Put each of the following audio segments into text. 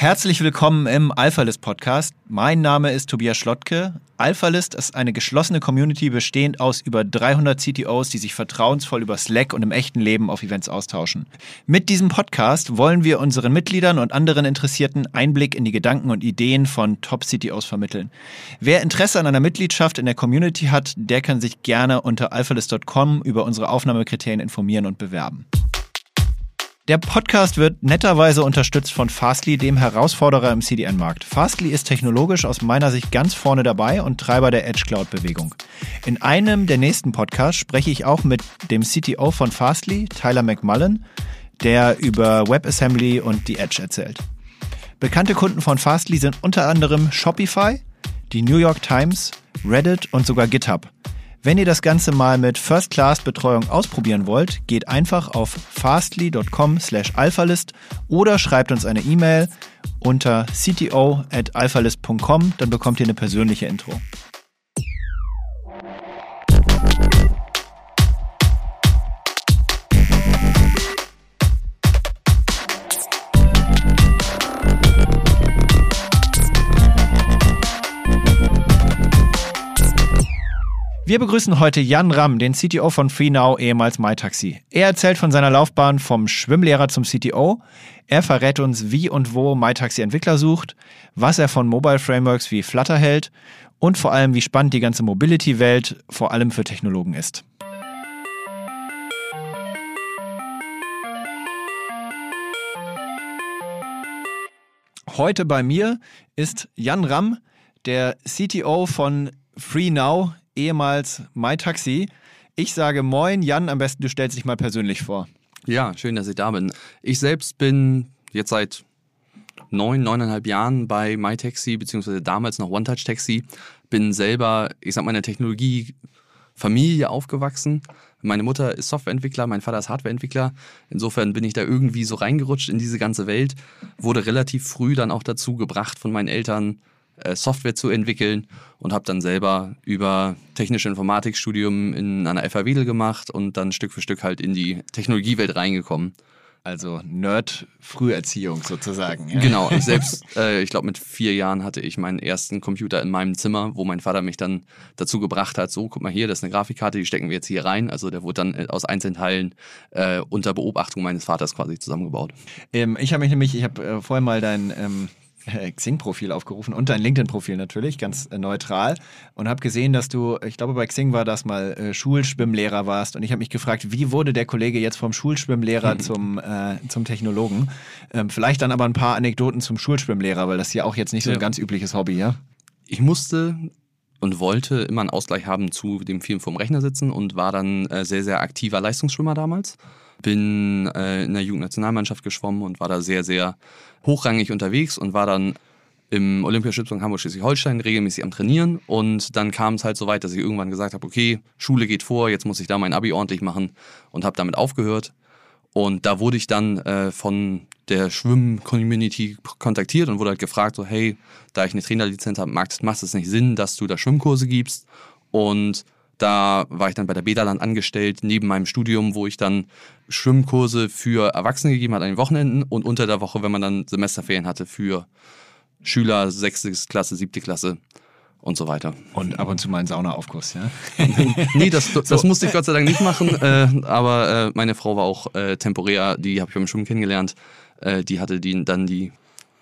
Herzlich willkommen im Alphalist Podcast. Mein Name ist Tobias Schlottke. Alphalist ist eine geschlossene Community bestehend aus über 300 CTOs, die sich vertrauensvoll über Slack und im echten Leben auf Events austauschen. Mit diesem Podcast wollen wir unseren Mitgliedern und anderen Interessierten Einblick in die Gedanken und Ideen von Top-CTOs vermitteln. Wer Interesse an einer Mitgliedschaft in der Community hat, der kann sich gerne unter alphalist.com über unsere Aufnahmekriterien informieren und bewerben. Der Podcast wird netterweise unterstützt von Fastly, dem Herausforderer im CDN-Markt. Fastly ist technologisch aus meiner Sicht ganz vorne dabei und Treiber der Edge Cloud-Bewegung. In einem der nächsten Podcasts spreche ich auch mit dem CTO von Fastly, Tyler McMullen, der über WebAssembly und die Edge erzählt. Bekannte Kunden von Fastly sind unter anderem Shopify, die New York Times, Reddit und sogar GitHub. Wenn ihr das Ganze mal mit First-Class-Betreuung ausprobieren wollt, geht einfach auf fastly.com slash alphalist oder schreibt uns eine E-Mail unter cto at alphalist.com, dann bekommt ihr eine persönliche Intro. Wir begrüßen heute Jan Ramm, den CTO von FreeNow, ehemals MyTaxi. Er erzählt von seiner Laufbahn vom Schwimmlehrer zum CTO. Er verrät uns, wie und wo MyTaxi Entwickler sucht, was er von Mobile Frameworks wie Flutter hält und vor allem, wie spannend die ganze Mobility-Welt vor allem für Technologen ist. Heute bei mir ist Jan Ramm, der CTO von FreeNow ehemals MyTaxi. Ich sage Moin, Jan, am besten du stellst dich mal persönlich vor. Ja, schön, dass ich da bin. Ich selbst bin jetzt seit neun, neuneinhalb Jahren bei MyTaxi, beziehungsweise damals noch OneTouch Taxi. Bin selber, ich sag mal, in der Technologiefamilie aufgewachsen. Meine Mutter ist Softwareentwickler, mein Vater ist Hardwareentwickler. Insofern bin ich da irgendwie so reingerutscht in diese ganze Welt. Wurde relativ früh dann auch dazu gebracht von meinen Eltern, Software zu entwickeln und habe dann selber über technische Informatikstudium in einer FA Wedel gemacht und dann Stück für Stück halt in die Technologiewelt reingekommen. Also Nerd-Früherziehung sozusagen. Ja. Genau, ich selbst, äh, ich glaube mit vier Jahren hatte ich meinen ersten Computer in meinem Zimmer, wo mein Vater mich dann dazu gebracht hat, so guck mal hier, das ist eine Grafikkarte, die stecken wir jetzt hier rein. Also der wurde dann äh, aus einzelnen Teilen äh, unter Beobachtung meines Vaters quasi zusammengebaut. Ähm, ich habe mich nämlich, ich habe äh, vorher mal dein... Ähm äh, Xing-Profil aufgerufen und dein LinkedIn-Profil natürlich, ganz äh, neutral. Und habe gesehen, dass du, ich glaube bei Xing war das mal, äh, Schulschwimmlehrer warst. Und ich habe mich gefragt, wie wurde der Kollege jetzt vom Schulschwimmlehrer zum, äh, zum Technologen? Ähm, vielleicht dann aber ein paar Anekdoten zum Schulschwimmlehrer, weil das ist ja auch jetzt nicht so ein ganz übliches Hobby, ja? Ich musste und wollte immer einen Ausgleich haben zu dem vielen vom Rechner sitzen und war dann sehr, sehr aktiver Leistungsschwimmer damals. Bin äh, in der Jugendnationalmannschaft geschwommen und war da sehr, sehr hochrangig unterwegs und war dann im Olympiastützpunkt Hamburg-Schleswig-Holstein regelmäßig am Trainieren und dann kam es halt so weit, dass ich irgendwann gesagt habe, okay, Schule geht vor, jetzt muss ich da mein Abi ordentlich machen und habe damit aufgehört. Und da wurde ich dann äh, von der Schwimm-Community kontaktiert und wurde halt gefragt, so hey, da ich eine Trainerlizenz habe, macht, es nicht Sinn, dass du da Schwimmkurse gibst? Und da war ich dann bei der Bederland angestellt, neben meinem Studium, wo ich dann Schwimmkurse für Erwachsene gegeben habe an den Wochenenden und unter der Woche, wenn man dann Semesterferien hatte, für Schüler, sechste Klasse, siebte Klasse und so weiter. Und ab und zu mal einen Saunaaufguss, ja? nee, das, das so. musste ich Gott sei Dank nicht machen, äh, aber äh, meine Frau war auch äh, temporär, die habe ich beim Schwimmen kennengelernt. Äh, die hatte die, dann die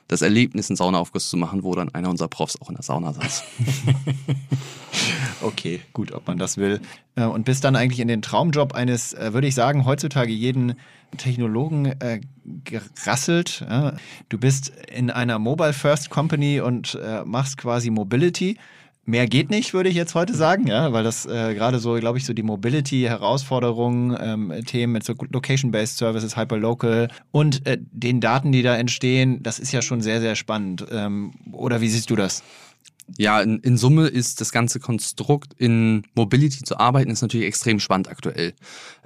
das Erlebnis, einen Saunaaufguss zu machen, wo dann einer unserer Profs auch in der Sauna saß. okay, gut, ob man das will. Äh, und bist dann eigentlich in den Traumjob eines, äh, würde ich sagen, heutzutage jeden Technologen äh, gerasselt. Du bist in einer Mobile First Company und machst quasi Mobility mehr geht nicht, würde ich jetzt heute sagen, ja, weil das äh, gerade so, glaube ich, so die Mobility-Herausforderungen, ähm, Themen mit so Location-Based Services, Hyperlocal und den Daten, die da entstehen, das ist ja schon sehr, sehr spannend. Ähm, oder wie siehst du das? Ja, in, in, Summe ist das ganze Konstrukt in Mobility zu arbeiten, ist natürlich extrem spannend aktuell.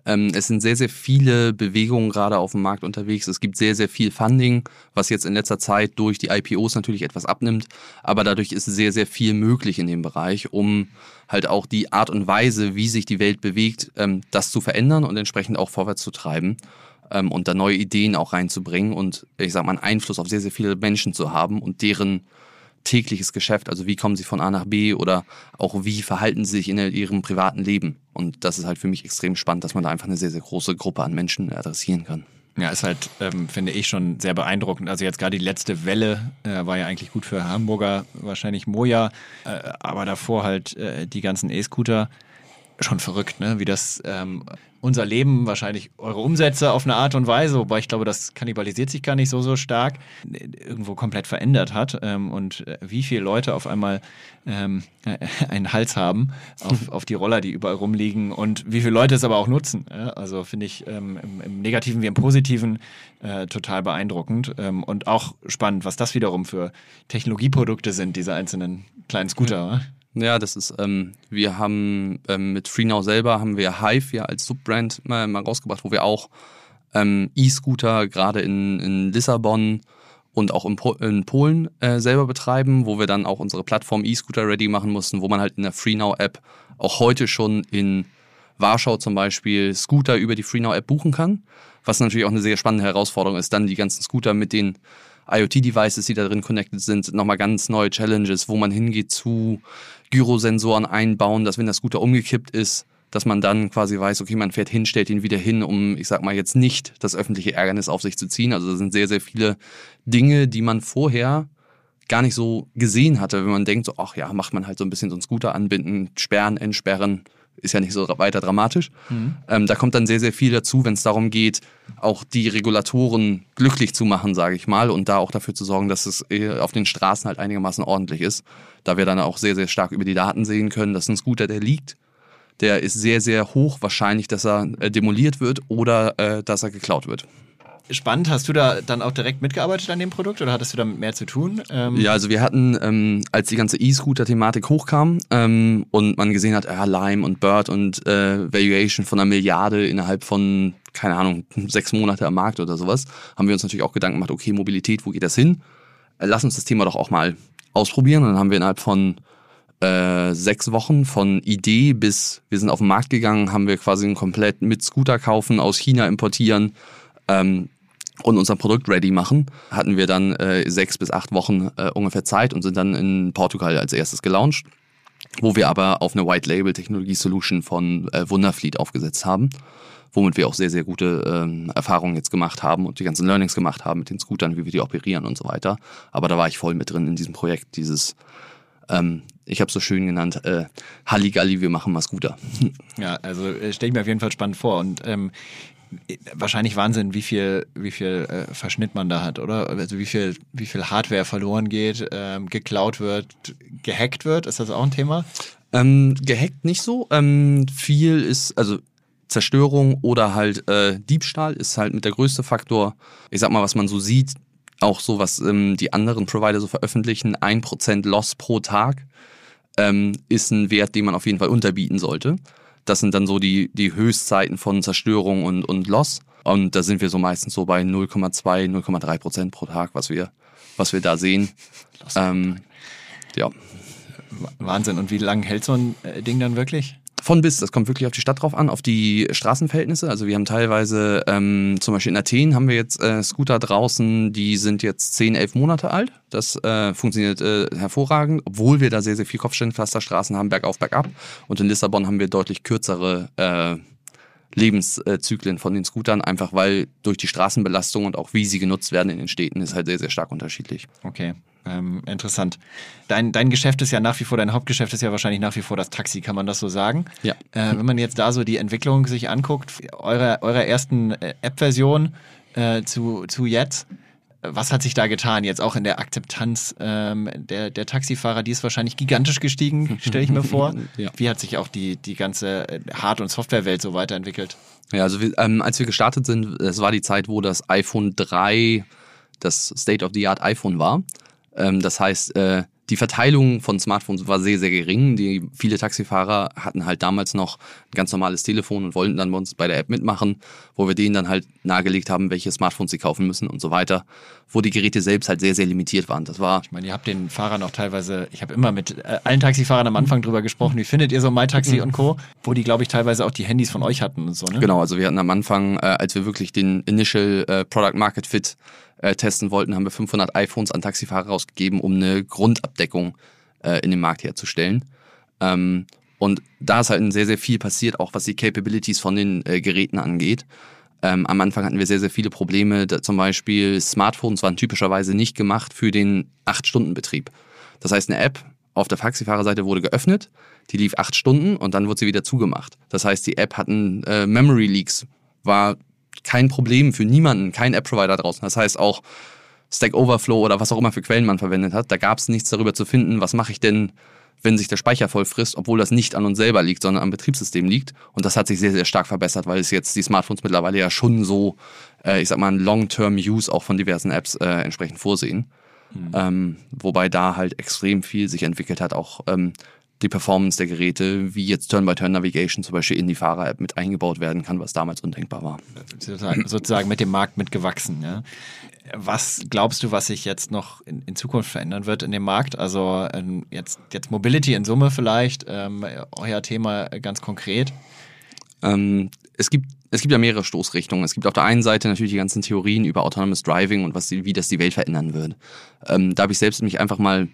Ähm, es sind sehr, sehr viele Bewegungen gerade auf dem Markt unterwegs. Es gibt sehr, sehr viel Funding, was jetzt in letzter Zeit durch die IPOs natürlich etwas abnimmt. Aber dadurch ist sehr, sehr viel möglich in dem Bereich, um halt auch die Art und Weise, wie sich die Welt bewegt, ähm, das zu verändern und entsprechend auch vorwärts zu treiben. ähm, und da neue Ideen auch reinzubringen und ich sag mal, einen Einfluss auf sehr, sehr viele Menschen zu haben und deren tägliches Geschäft, also wie kommen sie von A nach B oder auch wie verhalten sie sich in ihrem privaten Leben. Und das ist halt für mich extrem spannend, dass man da einfach eine sehr, sehr große Gruppe an Menschen adressieren kann. Ja, ist halt, ähm, finde ich, schon sehr beeindruckend. Also jetzt gerade die letzte Welle äh, war ja eigentlich gut für Hamburger, wahrscheinlich Moja, äh, aber davor halt äh, die ganzen E-Scooter schon verrückt, ne? wie das ähm, unser Leben, wahrscheinlich eure Umsätze auf eine Art und Weise, wobei ich glaube, das kannibalisiert sich gar nicht so, so stark, irgendwo komplett verändert hat ähm, und äh, wie viele Leute auf einmal ähm, einen Hals haben auf, auf die Roller, die überall rumliegen und wie viele Leute es aber auch nutzen. Ja? Also finde ich ähm, im, im, Negativen wie im Positiven äh, total beeindruckend ähm, und auch spannend, was das wiederum für Technologieprodukte sind, diese einzelnen kleinen Scooter. Mhm. Ja, das ist, ähm, wir haben ähm, mit FreeNow selber haben wir Hive ja als Subbrand mal, mal rausgebracht, wo wir auch ähm, E-Scooter gerade in, in Lissabon und auch in, po in Polen äh, selber betreiben, wo wir dann auch unsere Plattform E-Scooter ready machen mussten, wo man halt in der FreeNow-App auch heute schon in Warschau zum Beispiel Scooter über die FreeNow-App buchen kann. Was natürlich auch eine sehr spannende Herausforderung ist, dann die ganzen Scooter mit den IoT-Devices, die da drin connected sind, nochmal ganz neue Challenges, wo man hingeht zu Gyrosensoren einbauen, dass wenn der Scooter umgekippt ist, dass man dann quasi weiß, okay, man fährt hin, stellt ihn wieder hin, um, ich sag mal, jetzt nicht das öffentliche Ärgernis auf sich zu ziehen. Also das sind sehr, sehr viele Dinge, die man vorher gar nicht so gesehen hatte, wenn man denkt, so, ach ja, macht man halt so ein bisschen so einen Scooter anbinden, sperren, entsperren, ist ja nicht so weiter dramatisch. Mhm. Ähm, da kommt dann sehr, sehr viel dazu, wenn es darum geht, auch die Regulatoren glücklich zu machen, sage ich mal, und da auch dafür zu sorgen, dass es äh, auf den Straßen halt einigermaßen ordentlich ist. Da wir dann auch sehr, sehr stark über die Daten sehen können, dass ein Scooter, der liegt, der ist sehr, sehr hoch wahrscheinlich, dass er äh, demoliert wird oder äh, dass er geklaut wird spannend. Hast du da dann auch direkt mitgearbeitet an dem Produkt oder hattest du damit mehr zu tun? Ähm ja, also wir hatten, ähm, als die ganze E-Scooter-Thematik hochkam ähm, und man gesehen hat, ja, Lime und Bird und äh, Valuation von einer Milliarde innerhalb von, keine Ahnung, sechs Monate am Markt oder sowas, haben wir uns natürlich auch Gedanken gemacht, okay, Mobilität, wo geht das hin? Äh, lass uns das Thema doch auch mal ausprobieren. Und dann haben wir innerhalb von äh, sechs Wochen von Idee bis wir sind auf den Markt gegangen, haben wir quasi komplett mit Scooter kaufen, aus China importieren, ähm, und unser Produkt ready machen, hatten wir dann äh, sechs bis acht Wochen äh, ungefähr Zeit und sind dann in Portugal als erstes gelauncht, wo wir aber auf eine White Label Technologie Solution von äh, Wunderfleet aufgesetzt haben, womit wir auch sehr, sehr gute ähm, Erfahrungen jetzt gemacht haben und die ganzen Learnings gemacht haben mit den Scootern, wie wir die operieren und so weiter. Aber da war ich voll mit drin in diesem Projekt, dieses ähm, ich habe es so schön genannt, äh, Halligalli, wir machen mal Scooter. Ja, also äh, stelle ich mir auf jeden Fall spannend vor. Und ähm, wahrscheinlich Wahnsinn, wie viel, wie viel äh, Verschnitt man da hat, oder? Also wie viel, wie viel Hardware verloren geht, ähm, geklaut wird, gehackt wird. Ist das auch ein Thema? Ähm, gehackt nicht so. Ähm, viel ist, also Zerstörung oder halt äh, Diebstahl ist halt mit der größte Faktor. Ich sag mal, was man so sieht, auch so, was ähm, die anderen Provider so veröffentlichen, ein Prozent Loss pro Tag ähm, ist ein Wert, den man auf jeden Fall unterbieten sollte. Das sind dann so die, die Höchstzeiten von Zerstörung und, und Loss. Und da sind wir so meistens so bei 0,2, 0,3 Prozent pro Tag, was wir, was wir da sehen. Ähm, ja. Wahnsinn. Und wie lange hält so ein äh, Ding dann wirklich? Von bis, das kommt wirklich auf die Stadt drauf an, auf die Straßenverhältnisse. Also wir haben teilweise, ähm, zum Beispiel in Athen haben wir jetzt äh, Scooter draußen, die sind jetzt 10, 11 Monate alt. Das äh, funktioniert äh, hervorragend, obwohl wir da sehr, sehr viel Kopfsteinpflasterstraßen haben, bergauf, bergab. Und in Lissabon haben wir deutlich kürzere äh, Lebenszyklen von den Scootern, einfach weil durch die Straßenbelastung und auch wie sie genutzt werden in den Städten ist halt sehr, sehr stark unterschiedlich. Okay. Ähm, interessant. Dein, dein Geschäft ist ja nach wie vor, dein Hauptgeschäft ist ja wahrscheinlich nach wie vor das Taxi, kann man das so sagen? Ja. Äh, wenn man jetzt da so die Entwicklung sich anguckt, eurer, eurer ersten äh, App-Version äh, zu, zu jetzt, was hat sich da getan? Jetzt auch in der Akzeptanz ähm, der, der Taxifahrer, die ist wahrscheinlich gigantisch gestiegen, stelle ich mir vor. ja. Wie hat sich auch die, die ganze äh, Hard- und Softwarewelt so weiterentwickelt? Ja, also wir, ähm, als wir gestartet sind, es war die Zeit, wo das iPhone 3 das State-of-the-Art iPhone war. Ähm, das heißt, äh, die Verteilung von Smartphones war sehr, sehr gering. Die, viele Taxifahrer hatten halt damals noch ein ganz normales Telefon und wollten dann bei uns bei der App mitmachen, wo wir denen dann halt nahegelegt haben, welche Smartphones sie kaufen müssen und so weiter, wo die Geräte selbst halt sehr, sehr limitiert waren. Das war. Ich meine, ihr habt den Fahrern auch teilweise, ich habe immer mit äh, allen Taxifahrern am Anfang drüber gesprochen, wie findet ihr so MyTaxi mhm. und Co., wo die, glaube ich, teilweise auch die Handys von euch hatten und so, ne? Genau, also wir hatten am Anfang, äh, als wir wirklich den Initial äh, Product Market Fit äh, testen wollten, haben wir 500 iPhones an Taxifahrer rausgegeben, um eine Grundabdeckung äh, in dem Markt herzustellen. Ähm, und da ist halt sehr, sehr viel passiert, auch was die Capabilities von den äh, Geräten angeht. Ähm, am Anfang hatten wir sehr, sehr viele Probleme. Da zum Beispiel Smartphones waren typischerweise nicht gemacht für den 8-Stunden-Betrieb. Das heißt, eine App auf der Taxifahrerseite wurde geöffnet, die lief acht Stunden und dann wurde sie wieder zugemacht. Das heißt, die App hatten äh, Memory Leaks, war kein Problem für niemanden, kein App-Provider draußen. Das heißt auch Stack Overflow oder was auch immer für Quellen man verwendet hat, da gab es nichts darüber zu finden, was mache ich denn, wenn sich der Speicher voll frisst, obwohl das nicht an uns selber liegt, sondern am Betriebssystem liegt. Und das hat sich sehr, sehr stark verbessert, weil es jetzt die Smartphones mittlerweile ja schon so, äh, ich sag mal, ein Long-Term-Use auch von diversen Apps äh, entsprechend vorsehen. Mhm. Ähm, wobei da halt extrem viel sich entwickelt hat, auch ähm, die Performance der Geräte, wie jetzt Turn-by-Turn-Navigation zum Beispiel in die Fahrer-App mit eingebaut werden kann, was damals undenkbar war. Sozusagen, sozusagen mit dem Markt mitgewachsen. Ja. Was glaubst du, was sich jetzt noch in, in, Zukunft verändern wird in dem Markt? Also ähm, jetzt, jetzt Mobility in Summe vielleicht, ähm, euer Thema ganz konkret. Ähm, es gibt es gibt ja mehrere Stoßrichtungen. Es gibt auf der einen Seite natürlich die ganzen Theorien über Autonomous Driving und was wie das die Welt verändern wird. Ähm, da habe ich selbst mich einfach mal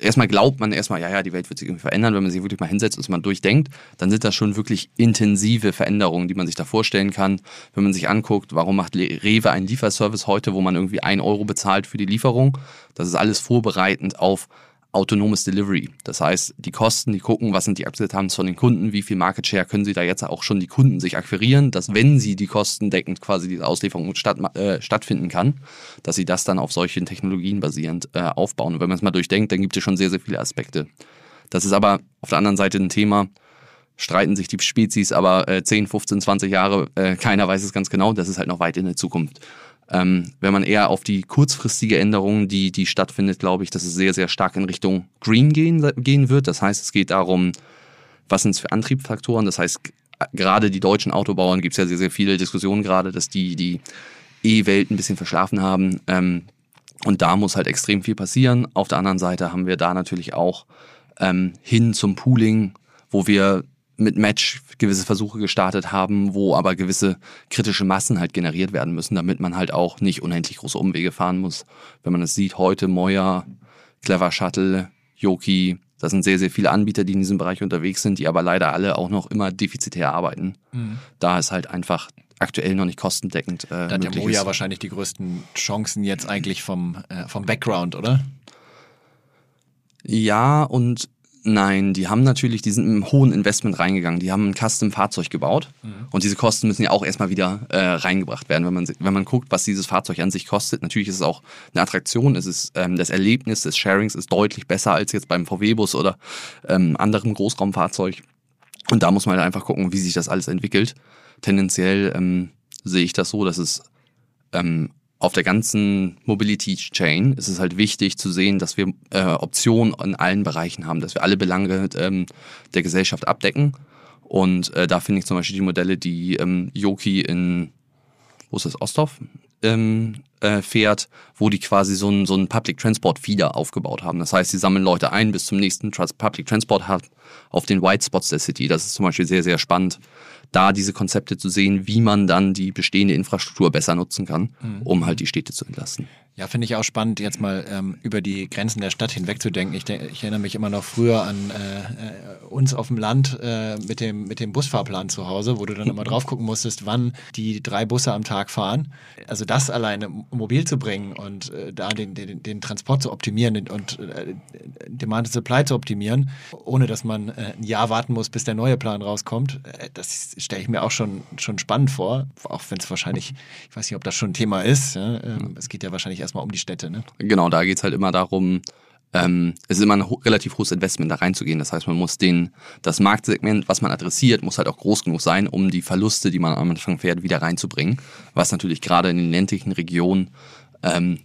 erstmal glaubt man erstmal, ja, ja, die Welt wird sich irgendwie verändern, wenn man sich wirklich mal hinsetzt und es mal durchdenkt, dann sind das schon wirklich intensive Veränderungen, die man sich da vorstellen kann. Wenn man sich anguckt, warum macht Rewe einen Lieferservice heute, wo man irgendwie ein Euro bezahlt für die Lieferung? Das ist alles vorbereitend auf autonomes Delivery. Das heißt, die Kosten, die gucken, was sind die Akzeptanz von den Kunden, wie viel Market Share können sie da jetzt auch schon die Kunden sich akquirieren, dass wenn sie die Kosten deckend quasi diese Auslieferung statt, äh, stattfinden kann, dass sie das dann auf solchen Technologien basierend äh, aufbauen. Und wenn man es mal durchdenkt, dann gibt es schon sehr, sehr viele Aspekte. Das ist aber auf der anderen Seite ein Thema, streiten sich die Spezies aber äh, 10, 15, 20 Jahre, äh, keiner weiß es ganz genau, das ist halt noch weit in der Zukunft. Ähm, wenn man eher auf die kurzfristige Änderung, die, die stattfindet, glaube ich, dass es sehr, sehr stark in Richtung Green gehen, gehen wird. Das heißt, es geht darum, was sind es für Antriebsfaktoren. Das heißt, gerade die deutschen Autobauern gibt es ja sehr, sehr viele Diskussionen gerade, dass die die E-Welt ein bisschen verschlafen haben. Ähm, und da muss halt extrem viel passieren. Auf der anderen Seite haben wir da natürlich auch ähm, hin zum Pooling, wo wir mit Match gewisse Versuche gestartet haben, wo aber gewisse kritische Massen halt generiert werden müssen, damit man halt auch nicht unendlich große Umwege fahren muss. Wenn man es sieht, heute Moya, Clever Shuttle, Yoki, das sind sehr, sehr viele Anbieter, die in diesem Bereich unterwegs sind, die aber leider alle auch noch immer defizitär arbeiten. Mhm. Da ist halt einfach aktuell noch nicht kostendeckend. Äh, da hat der Moja ist. wahrscheinlich die größten Chancen jetzt eigentlich vom, äh, vom Background, oder? Ja, und Nein, die haben natürlich, die sind mit einem hohen Investment reingegangen. Die haben ein Custom-Fahrzeug gebaut mhm. und diese Kosten müssen ja auch erstmal wieder äh, reingebracht werden. Wenn man, wenn man guckt, was dieses Fahrzeug an sich kostet, natürlich ist es auch eine Attraktion, es ist ähm, das Erlebnis des Sharings ist deutlich besser als jetzt beim VW-Bus oder ähm, anderem Großraumfahrzeug. Und da muss man halt einfach gucken, wie sich das alles entwickelt. Tendenziell ähm, sehe ich das so, dass es ähm, auf der ganzen Mobility Chain ist es halt wichtig zu sehen, dass wir äh, Optionen in allen Bereichen haben, dass wir alle Belange ähm, der Gesellschaft abdecken. Und äh, da finde ich zum Beispiel die Modelle, die ähm, Yoki in, wo ist das, Ostdorf ähm, äh, fährt, wo die quasi so einen so einen Public Transport Feeder aufgebaut haben. Das heißt, sie sammeln Leute ein bis zum nächsten Public Transport Hub auf den White Spots der City. Das ist zum Beispiel sehr, sehr spannend da diese Konzepte zu sehen, wie man dann die bestehende Infrastruktur besser nutzen kann, mhm. um halt die Städte zu entlasten. Ja, finde ich auch spannend, jetzt mal ähm, über die Grenzen der Stadt hinweg zu denken. Ich, ich erinnere mich immer noch früher an äh, äh, uns auf dem Land äh, mit, dem, mit dem Busfahrplan zu Hause, wo du dann immer drauf gucken musstest, wann die drei Busse am Tag fahren. Also das alleine mobil zu bringen und äh, da den, den, den Transport zu optimieren und äh, Demand Supply zu optimieren, ohne dass man äh, ein Jahr warten muss, bis der neue Plan rauskommt, äh, das stelle ich mir auch schon, schon spannend vor. Auch wenn es wahrscheinlich, ich weiß nicht, ob das schon ein Thema ist. Ja? Ähm, es geht ja wahrscheinlich erstmal um die Städte. Ne? Genau, da geht es halt immer darum, ähm, es ist immer ein ho relativ hohes Investment da reinzugehen. Das heißt, man muss den, das Marktsegment, was man adressiert, muss halt auch groß genug sein, um die Verluste, die man am Anfang fährt, wieder reinzubringen. Was natürlich gerade in den ländlichen Regionen ähm,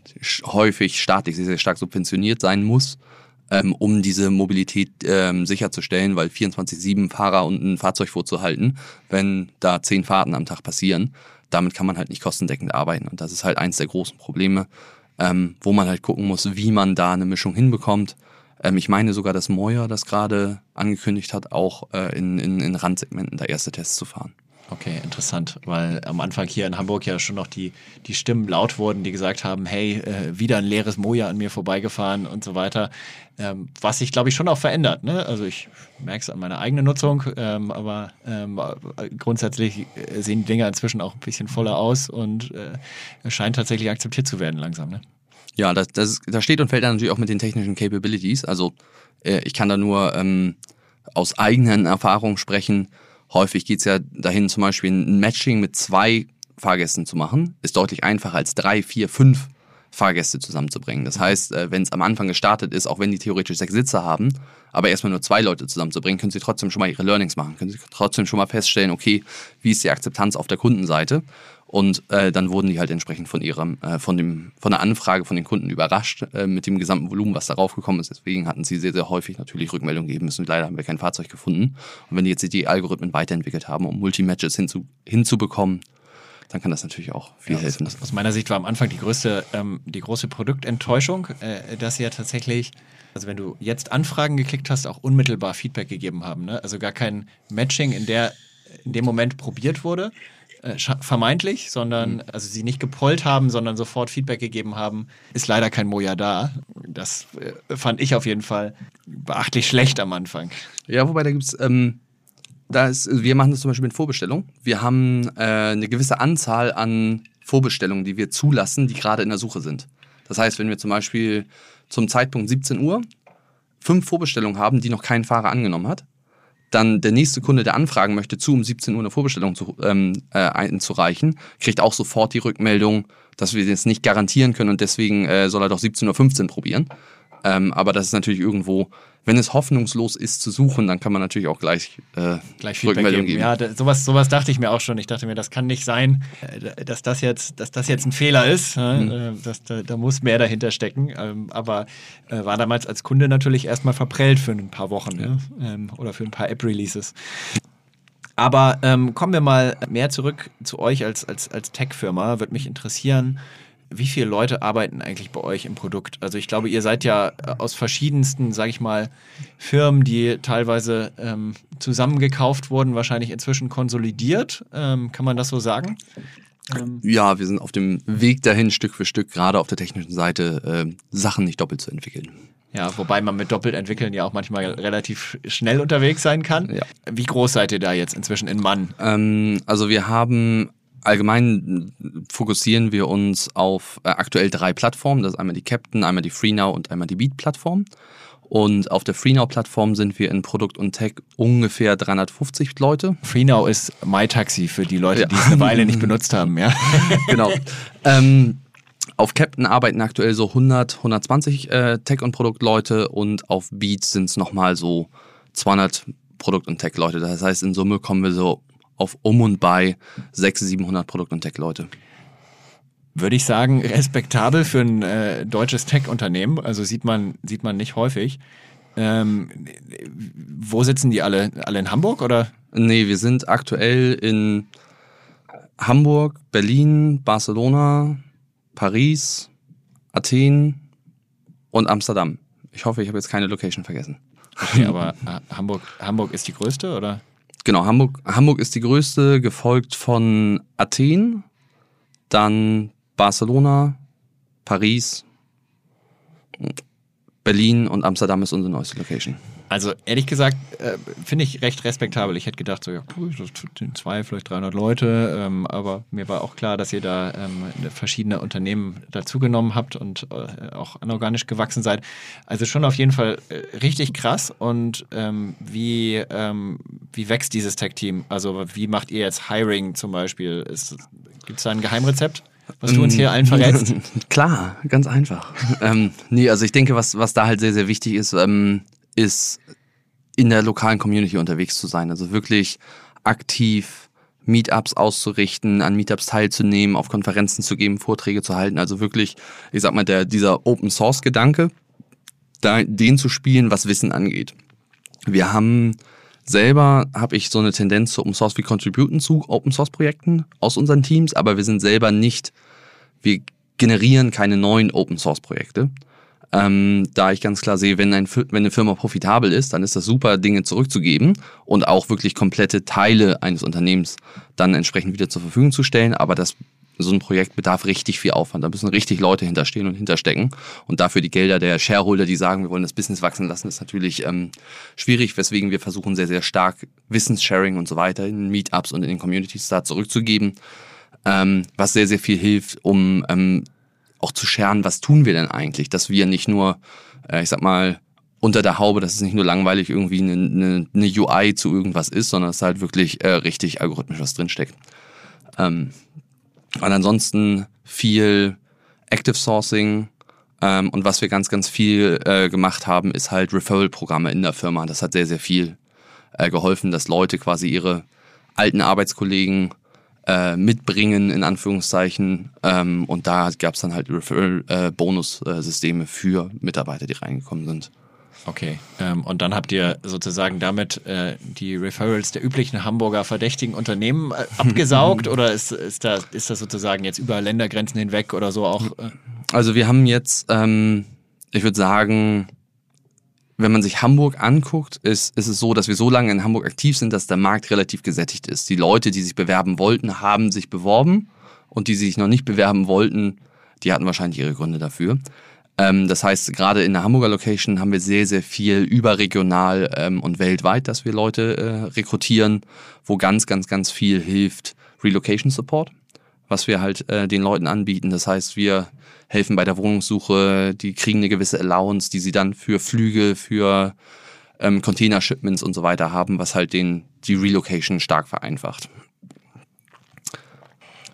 häufig staatlich sehr, sehr stark subventioniert sein muss. ähm, um diese Mobilität ähm, sicherzustellen, weil 24-7 Fahrer und ein Fahrzeug vorzuhalten, wenn da zehn Fahrten am Tag passieren, damit kann man halt nicht kostendeckend arbeiten. Und das ist halt eins der großen Probleme, ähm, wo man halt gucken muss, wie man da eine Mischung hinbekommt. Ähm, ich meine sogar, dass Moyer das gerade angekündigt hat, auch äh, in, in, in Randsegmenten da erste Tests zu fahren. Okay, interessant, weil am Anfang hier in Hamburg ja schon noch die, die Stimmen laut wurden, die gesagt haben, hey, äh, wieder ein leeres Moja an mir vorbeigefahren und so weiter. Ähm, was sich, glaube ich, schon auch verändert. Ne? Also ich merke es an meiner eigenen Nutzung, ähm, aber ähm, grundsätzlich äh, sehen die Dinger inzwischen auch ein bisschen voller aus und äh, scheint tatsächlich akzeptiert zu werden langsam. Ne? Ja, das, das, das steht und fällt dann natürlich auch mit den technischen Capabilities. Also äh, ich kann da nur ähm, aus eigenen Erfahrungen sprechen Häufig geht es ja dahin, zum Beispiel ein Matching mit zwei Fahrgästen zu machen. Ist deutlich einfacher als drei, vier, fünf Fahrgäste zusammenzubringen. Das heißt, äh, wenn es am Anfang gestartet ist, auch wenn die theoretisch sechs Sitze haben, aber erstmal nur zwei Leute zusammenzubringen, können sie trotzdem schon mal ihre Learnings machen, können sie trotzdem schon mal feststellen, okay, wie ist die Akzeptanz auf der Kundenseite und äh, dann wurden die halt entsprechend von ihrem, äh, von dem, von der Anfrage von den Kunden überrascht äh, mit dem gesamten Volumen, was darauf gekommen ist. Deswegen hatten sie sehr, sehr häufig natürlich Rückmeldungen geben müssen. Leider haben wir kein Fahrzeug gefunden. Und wenn die jetzt die Algorithmen weiterentwickelt haben, um Multimatches hinzu, hinzubekommen, dann kann das natürlich auch viel ja, helfen. Aus, aus, meiner Sicht war am Anfang die größte, ähm, die große Produktenttäuschung, äh, dass sie ja tatsächlich, also wenn du jetzt Anfragen geklickt hast, auch unmittelbar Feedback gegeben haben. Ne? Also gar kein Matching in der in dem Moment probiert wurde, äh, vermeintlich, sondern mhm. also sie nicht gepollt haben, sondern sofort Feedback gegeben haben, ist leider kein Moja da. Das äh, fand ich auf jeden Fall beachtlich schlecht am Anfang. Ja, wobei da gibt's ähm, da ist, wir machen das zum Beispiel mit Vorbestellung. Wir haben äh, eine gewisse Anzahl an Vorbestellungen, die wir zulassen, die gerade in der Suche sind. Das heißt, wenn wir zum Beispiel zum Zeitpunkt 17 Uhr fünf Vorbestellungen haben, die noch kein Fahrer angenommen hat, dann der nächste Kunde, der anfragen möchte, zu um 17 Uhr eine Vorbestellung zu, ähm, äh, einzureichen, kriegt auch sofort die Rückmeldung, dass wir das nicht garantieren können und deswegen äh, soll er doch 17.15 Uhr probieren. Ähm, aber das ist natürlich irgendwo, wenn es hoffnungslos ist zu suchen, dann kann man natürlich auch gleich, äh, gleich Rückmeldung geben. geben. Ja, da, sowas, sowas dachte ich mir auch schon. Ich dachte mir, das kann nicht sein, äh, dass das jetzt, dass das jetzt ein Fehler ist. Mhm. Das, da, da, muss mehr dahinter stecken. Ähm, aber äh, war damals als Kunde natürlich erstmal verprellt für ein paar Wochen ja. ähm, oder für ein paar App-Releases. Aber ähm, kommen wir mal mehr zurück zu euch als, als, als Tech-Firma. Würde mich interessieren, wie viele Leute arbeiten eigentlich bei euch im Produkt? Also ich glaube, ihr seid ja äh, aus verschiedensten, sage ich mal, Firmen, die teilweise ähm, zusammengekauft wurden, wahrscheinlich inzwischen konsolidiert. Ähm, kann man das so sagen? Ähm. Ja, wir sind auf dem Weg dahin, Stück für Stück, gerade auf der technischen Seite, äh, Sachen nicht doppelt zu entwickeln. Ja, wobei man mit doppelt entwickeln ja auch manchmal relativ schnell unterwegs sein kann. Ja. Wie groß seid ihr da jetzt inzwischen in Mann? Ähm, also wir haben allgemein fokussieren wir uns auf äh, aktuell drei Plattformen. Das ist einmal die Captain, einmal die FreeNow und einmal die Beat-Plattform. Und auf der FreeNow-Plattform sind wir in Produkt und Tech ungefähr 350 Leute. FreeNow ist MyTaxi für die Leute, ja. die es eine Weile nicht benutzt haben, ja. genau. Ähm, auf Captain arbeiten aktuell so 100, 120 äh, Tech- und Produktleute und auf Beat sind es nochmal so 200 Produkt- und Tech-Leute. Das heißt, in Summe kommen wir so auf um und bei 600, 700 Produkt- und Tech-Leute. Würde ich sagen, respektabel für ein äh, deutsches Tech-Unternehmen. Also sieht man, sieht man nicht häufig. Ähm, wo sitzen die alle? Alle in Hamburg oder? Nee, wir sind aktuell in Hamburg, Berlin, Barcelona, Paris, Athen und Amsterdam. Ich hoffe, ich habe jetzt keine Location vergessen. Okay, aber äh, Hamburg, Hamburg ist die größte, oder? Genau, Hamburg, Hamburg ist die größte, gefolgt von Athen, dann Barcelona, Paris, Berlin und Amsterdam ist unsere neueste Location. Also ehrlich gesagt äh, finde ich recht respektabel. Ich hätte gedacht, so ja, das sind zwei, vielleicht 300 Leute, ähm, aber mir war auch klar, dass ihr da ähm, verschiedene Unternehmen dazugenommen habt und äh, auch anorganisch gewachsen seid. Also schon auf jeden Fall äh, richtig krass. Und ähm, wie, ähm, wie wächst dieses Tech-Team? Also wie macht ihr jetzt Hiring zum Beispiel? Gibt es da ein Geheimrezept? was du uns hier allen verrätst? Klar, ganz einfach. ähm, nee, also ich denke, was, was da halt sehr, sehr wichtig ist, ähm, ist in der lokalen Community unterwegs zu sein. Also wirklich aktiv Meetups auszurichten, an Meetups teilzunehmen, auf Konferenzen zu geben, Vorträge zu halten. Also wirklich, ich sag mal, der, dieser Open Source Gedanke, da, den zu spielen, was Wissen angeht. Wir haben selber, habe ich so eine Tendenz zu Open Source, wir contributen zu Open Source Projekten aus unseren Teams, aber wir sind selber nicht, wir generieren keine neuen Open Source Projekte. Ähm, da ich ganz klar sehe, wenn, ein, wenn eine Firma profitabel ist, dann ist das super, Dinge zurückzugeben und auch wirklich komplette Teile eines Unternehmens dann entsprechend wieder zur Verfügung zu stellen. Aber das so ein Projekt bedarf richtig viel Aufwand. Da müssen richtig Leute hinterstehen und hinterstecken. Und dafür die Gelder der Shareholder, die sagen, wir wollen das Business wachsen lassen, ist natürlich ähm, schwierig, weswegen wir versuchen, sehr, sehr stark Wissenssharing und so weiter in Meetups und in den Communities da zurückzugeben, ähm, was sehr, sehr viel hilft, um ähm, auch zu scheren, was tun wir denn eigentlich, dass wir nicht nur, äh, ich sag mal, unter der Haube, dass es nicht nur langweilig irgendwie eine, eine, eine UI zu irgendwas ist, sondern dass halt wirklich äh, richtig algorithmisch was drinsteckt. Ähm, und ansonsten viel Active Sourcing. Ähm, und was wir ganz, ganz viel äh, gemacht haben, ist halt Referral-Programme in der Firma. Das hat sehr, sehr viel äh, geholfen, dass Leute quasi ihre alten Arbeitskollegen äh, mitbringen, in Anführungszeichen. Ähm, und da gab es dann halt Referral-Bonus-Systeme für Mitarbeiter, die reingekommen sind. Okay. Ähm, und dann habt ihr sozusagen damit äh, die Referrals der üblichen Hamburger verdächtigen Unternehmen äh, abgesaugt oder ist, ist, da, ist das sozusagen jetzt über Ländergrenzen hinweg oder so auch? Äh? Also wir haben jetzt, ähm, ich würde sagen, wenn man sich Hamburg anguckt, ist, ist es so, dass wir so lange in Hamburg aktiv sind, dass der Markt relativ gesättigt ist. Die Leute, die sich bewerben wollten, haben sich beworben und die sich noch nicht bewerben wollten, die hatten wahrscheinlich ihre Gründe dafür. Ähm, das heißt, gerade in der Hamburger Location haben wir sehr, sehr viel überregional ähm, und weltweit, dass wir Leute äh, rekrutieren, wo ganz, ganz, ganz viel hilft Relocation Support, was wir halt äh, den Leuten anbieten. Das heißt, wir helfen bei der Wohnungssuche, die kriegen eine gewisse Allowance, die sie dann für Flüge, für ähm, Container-Shipments und so weiter haben, was halt den, die Relocation stark vereinfacht.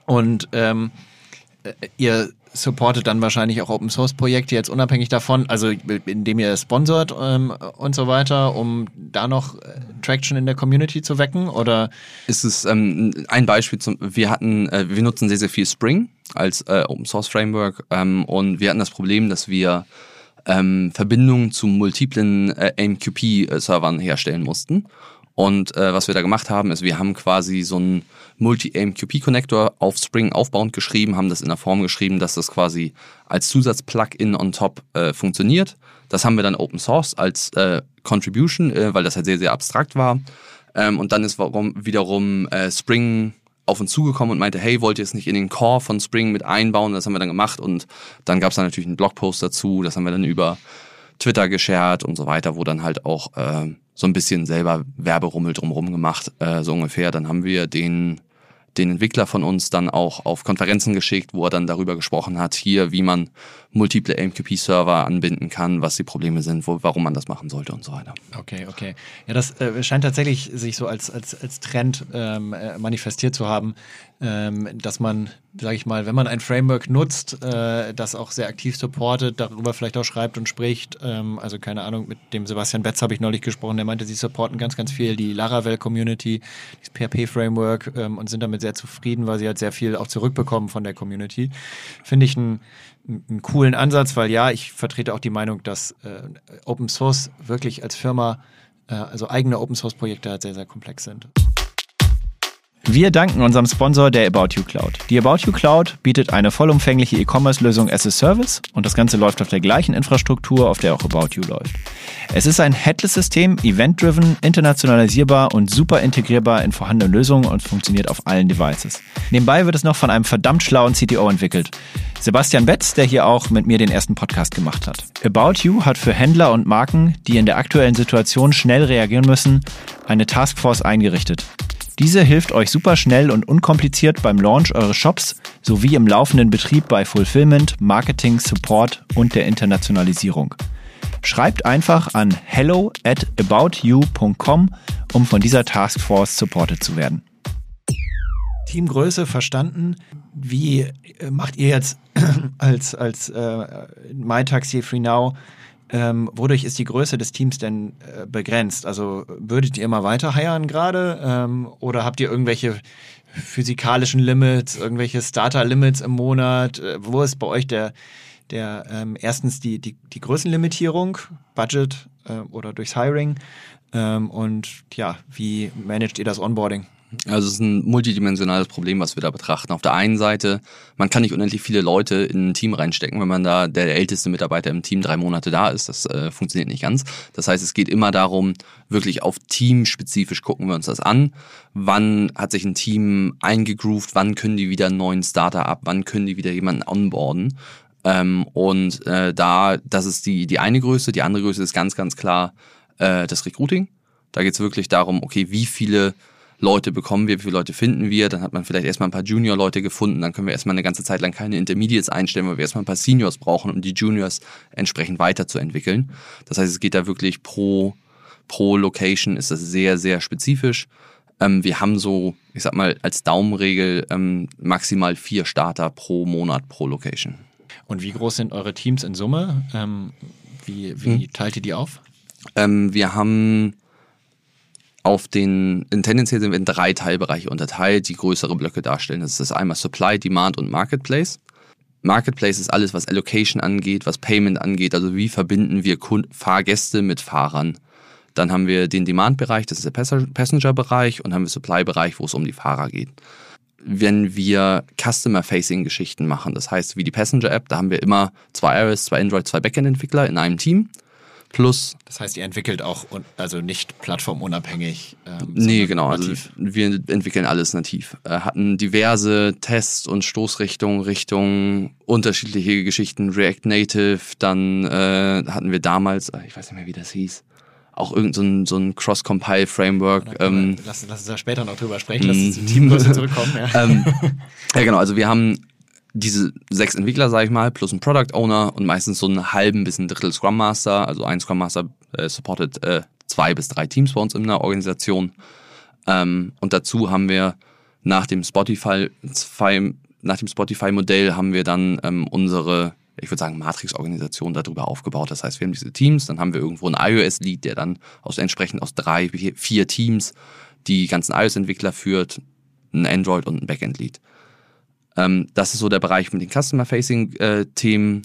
Und ähm, äh, ihr supportet dann wahrscheinlich auch Open Source Projekte jetzt unabhängig davon, also indem ihr sponsort ähm, und so weiter, um da noch äh, Traction in der Community zu wecken oder? Ist es ähm, ein Beispiel zum, wir hatten, äh, wir nutzen sehr, sehr viel Spring als äh, Open Source Framework ähm, und wir hatten das Problem, dass wir ähm, Verbindungen zu multiplen äh, AMQP-Servern herstellen mussten. Und äh, was wir da gemacht haben, ist, wir haben quasi so einen Multi-AMQP-Connector auf Spring aufbauend geschrieben, haben das in der Form geschrieben, dass das quasi als Zusatz-Plugin on top äh, funktioniert. Das haben wir dann Open Source als äh, Contribution, äh, weil das halt sehr, sehr abstrakt war. Ähm, und dann ist warum, wiederum äh, Spring auf uns zugekommen und meinte, hey, wollt ihr es nicht in den Core von Spring mit einbauen? Das haben wir dann gemacht und dann gab es dann natürlich einen Blogpost dazu, das haben wir dann über Twitter geshared und so weiter, wo dann halt auch äh, so ein bisschen selber Werberummel drumherum gemacht, äh, so ungefähr. Dann haben wir den den Entwickler von uns dann auch auf Konferenzen geschickt, wo er dann darüber gesprochen hat, hier, wie man multiple AMQP-Server anbinden kann, was die Probleme sind, wo, warum man das machen sollte und so weiter. Okay, okay. Ja, das äh, scheint tatsächlich sich so als, als, als Trend ähm, äh, manifestiert zu haben, ähm, dass man, sage ich mal, wenn man ein Framework nutzt, äh, das auch sehr aktiv supportet, darüber vielleicht auch schreibt und spricht. Ähm, also keine Ahnung, mit dem Sebastian Betz habe ich neulich gesprochen, der meinte, sie supporten ganz, ganz viel die Laravel-Community, das PHP-Framework ähm, und sind damit sehr zufrieden, weil sie halt sehr viel auch zurückbekommen von der Community. Finde ich ein einen coolen Ansatz, weil ja, ich vertrete auch die Meinung, dass äh, Open Source wirklich als Firma, äh, also eigene Open Source Projekte halt sehr, sehr komplex sind. Wir danken unserem Sponsor der About You Cloud. Die About You Cloud bietet eine vollumfängliche E-Commerce-Lösung as a Service und das Ganze läuft auf der gleichen Infrastruktur, auf der auch About You läuft. Es ist ein Headless-System, event-driven, internationalisierbar und super integrierbar in vorhandene Lösungen und funktioniert auf allen Devices. Nebenbei wird es noch von einem verdammt schlauen CTO entwickelt. Sebastian Betz, der hier auch mit mir den ersten Podcast gemacht hat. About You hat für Händler und Marken, die in der aktuellen Situation schnell reagieren müssen, eine Taskforce eingerichtet. Diese hilft euch super schnell und unkompliziert beim Launch eures Shops sowie im laufenden Betrieb bei Fulfillment, Marketing, Support und der Internationalisierung. Schreibt einfach an hello at aboutyou.com, um von dieser Taskforce supported zu werden. Teamgröße verstanden. Wie äh, macht ihr jetzt als, als äh, MyTaxi Free Now ähm, wodurch ist die Größe des Teams denn äh, begrenzt? Also würdet ihr immer weiter heiern gerade ähm, oder habt ihr irgendwelche physikalischen Limits, irgendwelche Starter-Limits im Monat? Äh, wo ist bei euch der, der ähm, erstens die, die, die Größenlimitierung, Budget äh, oder durchs Hiring ähm, und ja, wie managt ihr das Onboarding? Also es ist ein multidimensionales Problem, was wir da betrachten. Auf der einen Seite, man kann nicht unendlich viele Leute in ein Team reinstecken, wenn man da der älteste Mitarbeiter im Team drei Monate da ist. Das äh, funktioniert nicht ganz. Das heißt, es geht immer darum, wirklich auf teamspezifisch gucken wir uns das an. Wann hat sich ein Team eingegroovt? Wann können die wieder einen neuen Starter ab? Wann können die wieder jemanden onboarden? Ähm, und äh, da, das ist die, die eine Größe. Die andere Größe ist ganz, ganz klar äh, das Recruiting. Da geht es wirklich darum, okay, wie viele Leute bekommen wir, wie viele Leute finden wir. Dann hat man vielleicht erstmal ein paar Junior-Leute gefunden. Dann können wir erstmal eine ganze Zeit lang keine Intermediates einstellen, weil wir erstmal ein paar Seniors brauchen, um die Juniors entsprechend weiterzuentwickeln. Das heißt, es geht da wirklich pro, pro Location ist das sehr, sehr spezifisch. Ähm, wir haben so, ich sag mal, als Daumenregel ähm, maximal vier Starter pro Monat pro Location. Und wie groß sind eure Teams in Summe? Ähm, wie wie hm. teilt ihr die auf? Ähm, wir haben auf den, in tendenziell sind wir in drei Teilbereiche unterteilt, die größere Blöcke darstellen. Das ist einmal Supply, Demand und Marketplace. Marketplace ist alles, was Allocation angeht, was Payment angeht, also wie verbinden wir Kund Fahrgäste mit Fahrern. Dann haben wir den Demand-Bereich, das ist der Passenger-Bereich und haben wir Supply-Bereich, wo es um die Fahrer geht. Wenn wir Customer-Facing-Geschichten machen, das heißt wie die Passenger-App, da haben wir immer zwei iOS, zwei Android, zwei Backend-Entwickler in einem Team Plus. Das heißt, ihr entwickelt auch also nicht plattformunabhängig. Ähm, nee, genau. Also wir entwickeln alles nativ. Äh, hatten diverse Tests und Stoßrichtungen, Richtungen, unterschiedliche Geschichten, React Native. Dann äh, hatten wir damals, äh, ich weiß nicht mehr, wie das hieß, auch irgendein so ein, so ein Cross-Compile-Framework. Ähm, lass, lass uns da später noch drüber sprechen, lass uns zum Teamgröße zurückkommen. Ja. ähm, ja, genau. Also wir haben diese sechs Entwickler, sage ich mal, plus ein Product Owner und meistens so einen halben bis ein Drittel Scrum Master. Also ein Scrum Master äh, supportet äh, zwei bis drei Teams bei uns in der Organisation. Ähm, und dazu haben wir nach dem Spotify, nach dem Spotify-Modell haben wir dann ähm, unsere, ich würde sagen, Matrix-Organisation darüber aufgebaut. Das heißt, wir haben diese Teams, dann haben wir irgendwo einen iOS-Lead, der dann aus entsprechend aus drei, vier Teams die ganzen iOS-Entwickler führt, ein Android und ein Backend-Lead. Ähm, das ist so der Bereich mit den Customer-Facing-Themen,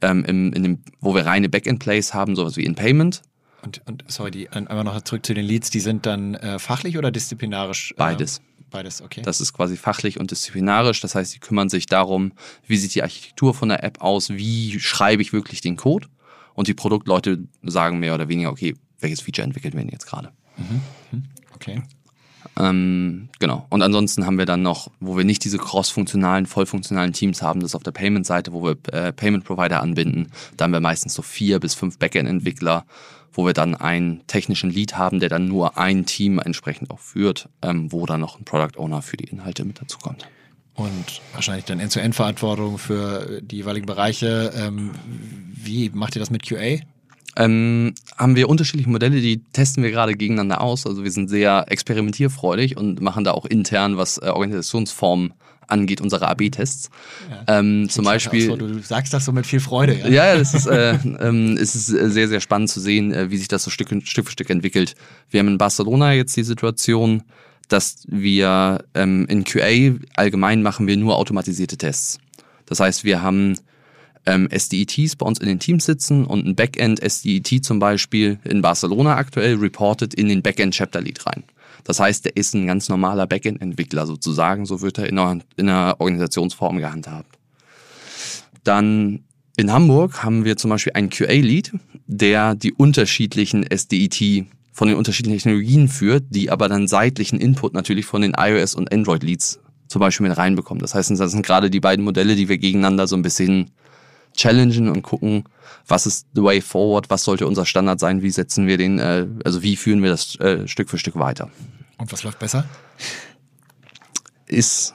äh, ähm, in, dem, wo wir reine Backend-Plays haben, sowas wie in Payment. Und, und sorry, die, einmal noch zurück zu den Leads, die sind dann äh, fachlich oder disziplinarisch? Äh, Beides. Beides, okay. Das ist quasi fachlich und disziplinarisch. Das heißt, sie kümmern sich darum, wie sieht die Architektur von der App aus, wie schreibe ich wirklich den Code. Und die Produktleute sagen mehr oder weniger, okay, welches Feature entwickelt werden jetzt gerade. Mhm. mhm. Okay. Ähm, genau. Und ansonsten haben wir dann noch, wo wir nicht diese cross-funktionalen, vollfunktionalen Teams haben, das auf der Payment-Seite, wo wir äh, Payment-Provider anbinden. Da haben wir meistens so vier bis fünf Backend-Entwickler, wo wir dann einen technischen Lead haben, der dann nur ein Team entsprechend auch führt, ähm, wo dann noch ein Product Owner für die Inhalte mit dazu kommt. Und wahrscheinlich dann End-zu-End-Verantwortung für die jeweiligen Bereiche. Ähm, wie macht ihr das mit QA? Ähm, haben wir unterschiedliche Modelle, die testen wir gerade gegeneinander aus. Also wir sind sehr experimentierfreudig und machen da auch intern, was äh, Organisationsformen angeht, unsere AB-Tests. Ja. Ähm, zum Beispiel. So, du sagst das so mit viel Freude. Ja, ja das ist, äh, ähm, es ist sehr, sehr spannend zu sehen, äh, wie sich das so Stück, Stück für Stück entwickelt. Wir haben in Barcelona jetzt die Situation, dass wir ähm, in QA allgemein machen wir nur automatisierte Tests. Das heißt, wir haben ähm, SDETs bei uns in den Teams sitzen und ein Backend SDET zum Beispiel in Barcelona aktuell reportet in den Backend Chapter Lead rein. Das heißt, der ist ein ganz normaler Backend-Entwickler sozusagen, so wird er in einer, in einer Organisationsform gehandhabt. Dann in Hamburg haben wir zum Beispiel einen QA-Lead, der die unterschiedlichen SDET von den unterschiedlichen Technologien führt, die aber dann seitlichen Input natürlich von den iOS und Android-Leads zum Beispiel mit reinbekommen. Das heißt, das sind gerade die beiden Modelle, die wir gegeneinander so ein bisschen challengen und gucken, was ist the way forward, was sollte unser Standard sein, wie setzen wir den, äh, also wie führen wir das äh, Stück für Stück weiter. Und was läuft besser? Ist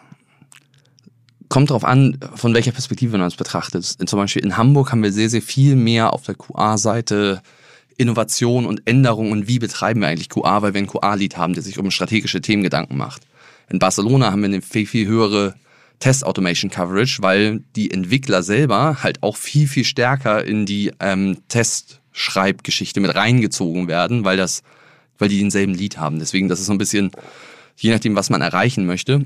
kommt darauf an, von welcher Perspektive man es betrachtet. Zum Beispiel in Hamburg haben wir sehr, sehr viel mehr auf der QA-Seite Innovation und Änderungen und wie betreiben wir eigentlich QA, weil wir einen QA-Lead haben, der sich um strategische Themen Gedanken macht. In Barcelona haben wir eine viel, viel höhere Test Automation Coverage, weil die Entwickler selber halt auch viel, viel stärker in die ähm, Testschreibgeschichte mit reingezogen werden, weil das, weil die denselben Lead haben. Deswegen, das ist so ein bisschen, je nachdem, was man erreichen möchte,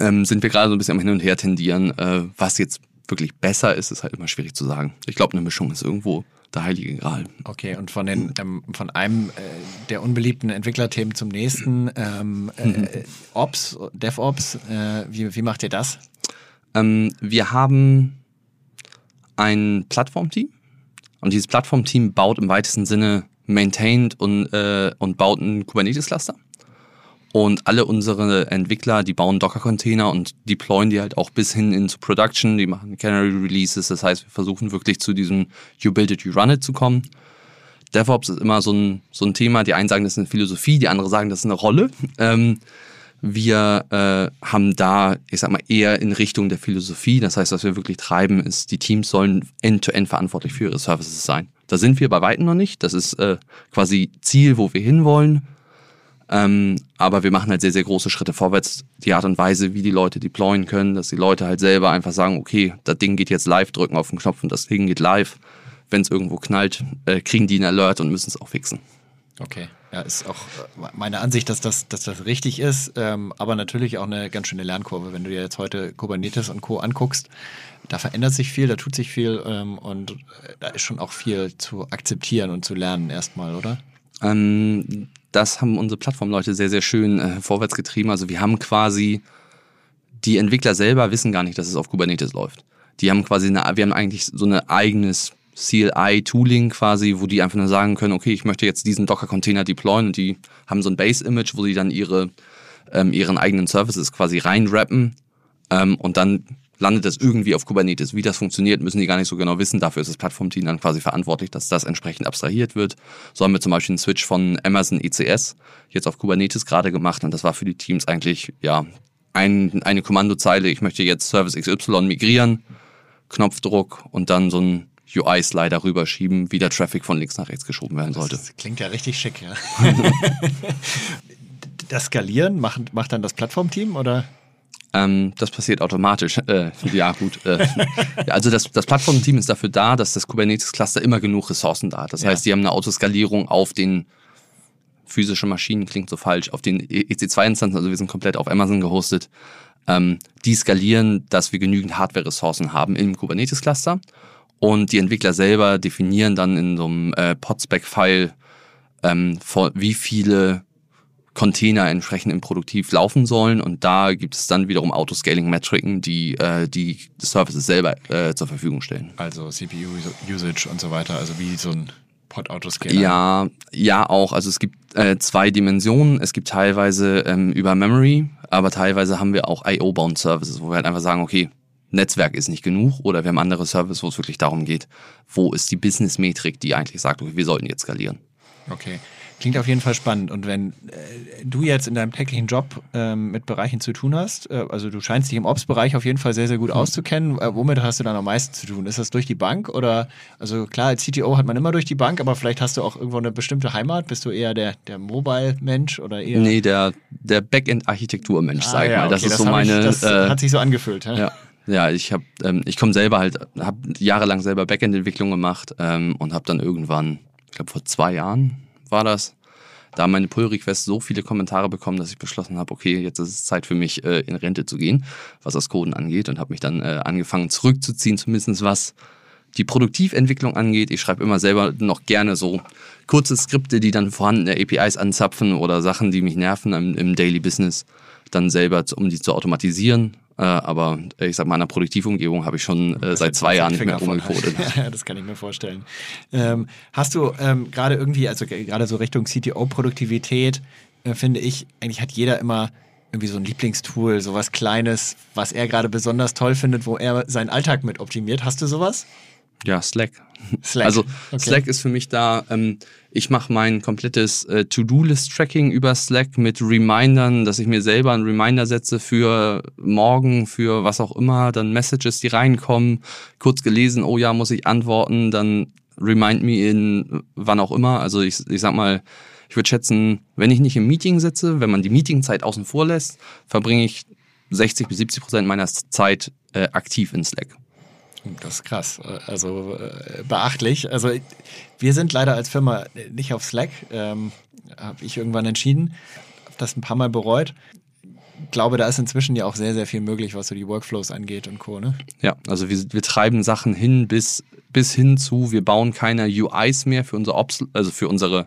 ähm, sind wir gerade so ein bisschen am Hin und Her tendieren, äh, was jetzt wirklich besser ist, ist halt immer schwierig zu sagen. Ich glaube, eine Mischung ist irgendwo der heilige Gral. Okay, und von, den, ähm, von einem äh, der unbeliebten Entwicklerthemen zum nächsten, ähm, äh, Ops, DevOps, äh, wie, wie macht ihr das? Ähm, wir haben ein Plattformteam und dieses Plattformteam baut im weitesten Sinne, maintained und, äh, und baut ein Kubernetes-Cluster. Und alle unsere Entwickler, die bauen Docker-Container und deployen die halt auch bis hin into Production. Die machen Canary Releases. Das heißt, wir versuchen wirklich zu diesem You Build It, You Run It zu kommen. DevOps ist immer so ein, so ein Thema. Die einen sagen, das ist eine Philosophie, die anderen sagen, das ist eine Rolle. Ähm, wir äh, haben da, ich sag mal, eher in Richtung der Philosophie. Das heißt, was wir wirklich treiben, ist, die Teams sollen end-to-end -end verantwortlich für ihre Services sein. Da sind wir bei Weitem noch nicht. Das ist äh, quasi Ziel, wo wir hinwollen. Ähm, aber wir machen halt sehr, sehr große Schritte vorwärts. Die Art und Weise, wie die Leute deployen können, dass die Leute halt selber einfach sagen, okay, das Ding geht jetzt live, drücken auf den Knopf und das Ding geht live. Wenn es irgendwo knallt, äh, kriegen die einen Alert und müssen es auch fixen. Okay, ja, ist auch äh, meine Ansicht, dass das, dass das richtig ist, ähm, aber natürlich auch eine ganz schöne Lernkurve. Wenn du dir jetzt heute Kubernetes und Co. anguckst, da verändert sich viel, da tut sich viel ähm, und äh, da ist schon auch viel zu akzeptieren und zu lernen erstmal, oder? Ähm, das haben unsere Plattformleute sehr, sehr schön äh, vorwärts getrieben. Also wir haben quasi, die Entwickler selber wissen gar nicht, dass es auf Kubernetes läuft. Die haben quasi eine, wir haben eigentlich so ein eigenes CLI-Tooling quasi, wo die einfach nur sagen können, okay, ich möchte jetzt diesen Docker-Container deployen und die haben so ein Base-Image, wo sie dann ihre, ähm, ihren eigenen Services quasi reinrappen ähm, und dann landet das irgendwie auf Kubernetes. Wie das funktioniert, müssen die gar nicht so genau wissen. Dafür ist das Plattformteam dann quasi verantwortlich, dass das entsprechend abstrahiert wird. So haben wir zum Beispiel einen Switch von Amazon ECS jetzt auf Kubernetes gerade gemacht und das war für die Teams eigentlich ja ein, eine Kommandozeile. Ich möchte jetzt Service XY migrieren, Knopfdruck und dann so ein UI-Slider rüberschieben, wie der Traffic von links nach rechts geschoben werden sollte. Das klingt ja richtig schick, ja. das Skalieren macht, macht dann das Plattformteam oder? Ähm, das passiert automatisch. Äh, ja, gut. Äh, ja, also das, das Plattformteam ist dafür da, dass das Kubernetes-Cluster immer genug Ressourcen da hat. Das ja. heißt, die haben eine Autoskalierung auf den physischen Maschinen, klingt so falsch, auf den EC2-Instanzen, also wir sind komplett auf Amazon gehostet. Ähm, die skalieren, dass wir genügend Hardware-Ressourcen haben im Kubernetes-Cluster. Und die Entwickler selber definieren dann in so einem äh, Podspec-File, ähm, wie viele Container entsprechend im Produktiv laufen sollen. Und da gibt es dann wiederum Autoscaling-Metriken, die äh, die Services selber äh, zur Verfügung stellen. Also CPU-Usage und so weiter, also wie so ein Pod-Autoscaler. Ja, ja auch. Also es gibt äh, zwei Dimensionen. Es gibt teilweise ähm, über Memory, aber teilweise haben wir auch IO-bound Services, wo wir halt einfach sagen, okay, Netzwerk ist nicht genug oder wir haben andere Services, wo es wirklich darum geht, wo ist die Business-Metrik, die eigentlich sagt, okay, wir sollten jetzt skalieren. Okay. Klingt auf jeden Fall spannend. Und wenn äh, du jetzt in deinem täglichen Job ähm, mit Bereichen zu tun hast, äh, also du scheinst dich im Ops-Bereich auf jeden Fall sehr, sehr gut mhm. auszukennen. Äh, womit hast du dann am meisten zu tun? Ist das durch die Bank oder, also klar, als CTO hat man immer durch die Bank, aber vielleicht hast du auch irgendwo eine bestimmte Heimat? Bist du eher der, der Mobile-Mensch oder eher? Nee, der, der Backend-Architektur-Mensch, ah, sag ja, mal. Das okay, ist das so meine. Ich, das äh, hat sich so angefühlt. Ja. ja. Ja, ich habe, ähm, ich komme selber halt, habe jahrelang selber Backend-Entwicklung gemacht ähm, und habe dann irgendwann, ich glaube vor zwei Jahren war das, da meine Pull-Requests so viele Kommentare bekommen, dass ich beschlossen habe, okay, jetzt ist es Zeit für mich, äh, in Rente zu gehen, was das Coden angeht und habe mich dann äh, angefangen zurückzuziehen, zumindest was die Produktiventwicklung angeht. Ich schreibe immer selber noch gerne so kurze Skripte, die dann vorhandene APIs anzapfen oder Sachen, die mich nerven im, im Daily Business, dann selber, um die zu automatisieren äh, aber ich sag mal, in einer Produktivumgebung habe ich schon äh, seit zwei Jahren nicht mehr rumgecodet. ja, das kann ich mir vorstellen. Ähm, hast du ähm, gerade irgendwie, also gerade so Richtung CTO-Produktivität, äh, finde ich, eigentlich hat jeder immer irgendwie so ein Lieblingstool, sowas Kleines, was er gerade besonders toll findet, wo er seinen Alltag mit optimiert. Hast du sowas? Ja, Slack. Slack. Also okay. Slack ist für mich da, ähm, ich mache mein komplettes äh, To-Do-List-Tracking über Slack mit Remindern, dass ich mir selber einen Reminder setze für morgen, für was auch immer, dann Messages, die reinkommen, kurz gelesen, oh ja, muss ich antworten, dann remind me in wann auch immer. Also ich, ich sag mal, ich würde schätzen, wenn ich nicht im Meeting sitze, wenn man die Meetingzeit außen vor lässt, verbringe ich 60 bis 70 Prozent meiner Zeit äh, aktiv in Slack. Das ist krass. Also äh, beachtlich. Also wir sind leider als Firma nicht auf Slack. Ähm, Habe ich irgendwann entschieden. Habe das ein paar Mal bereut. glaube, da ist inzwischen ja auch sehr, sehr viel möglich, was so die Workflows angeht und Co. Ne? Ja, also wir, wir treiben Sachen hin bis, bis hin zu, wir bauen keine UIs mehr für unsere Ops, also für unsere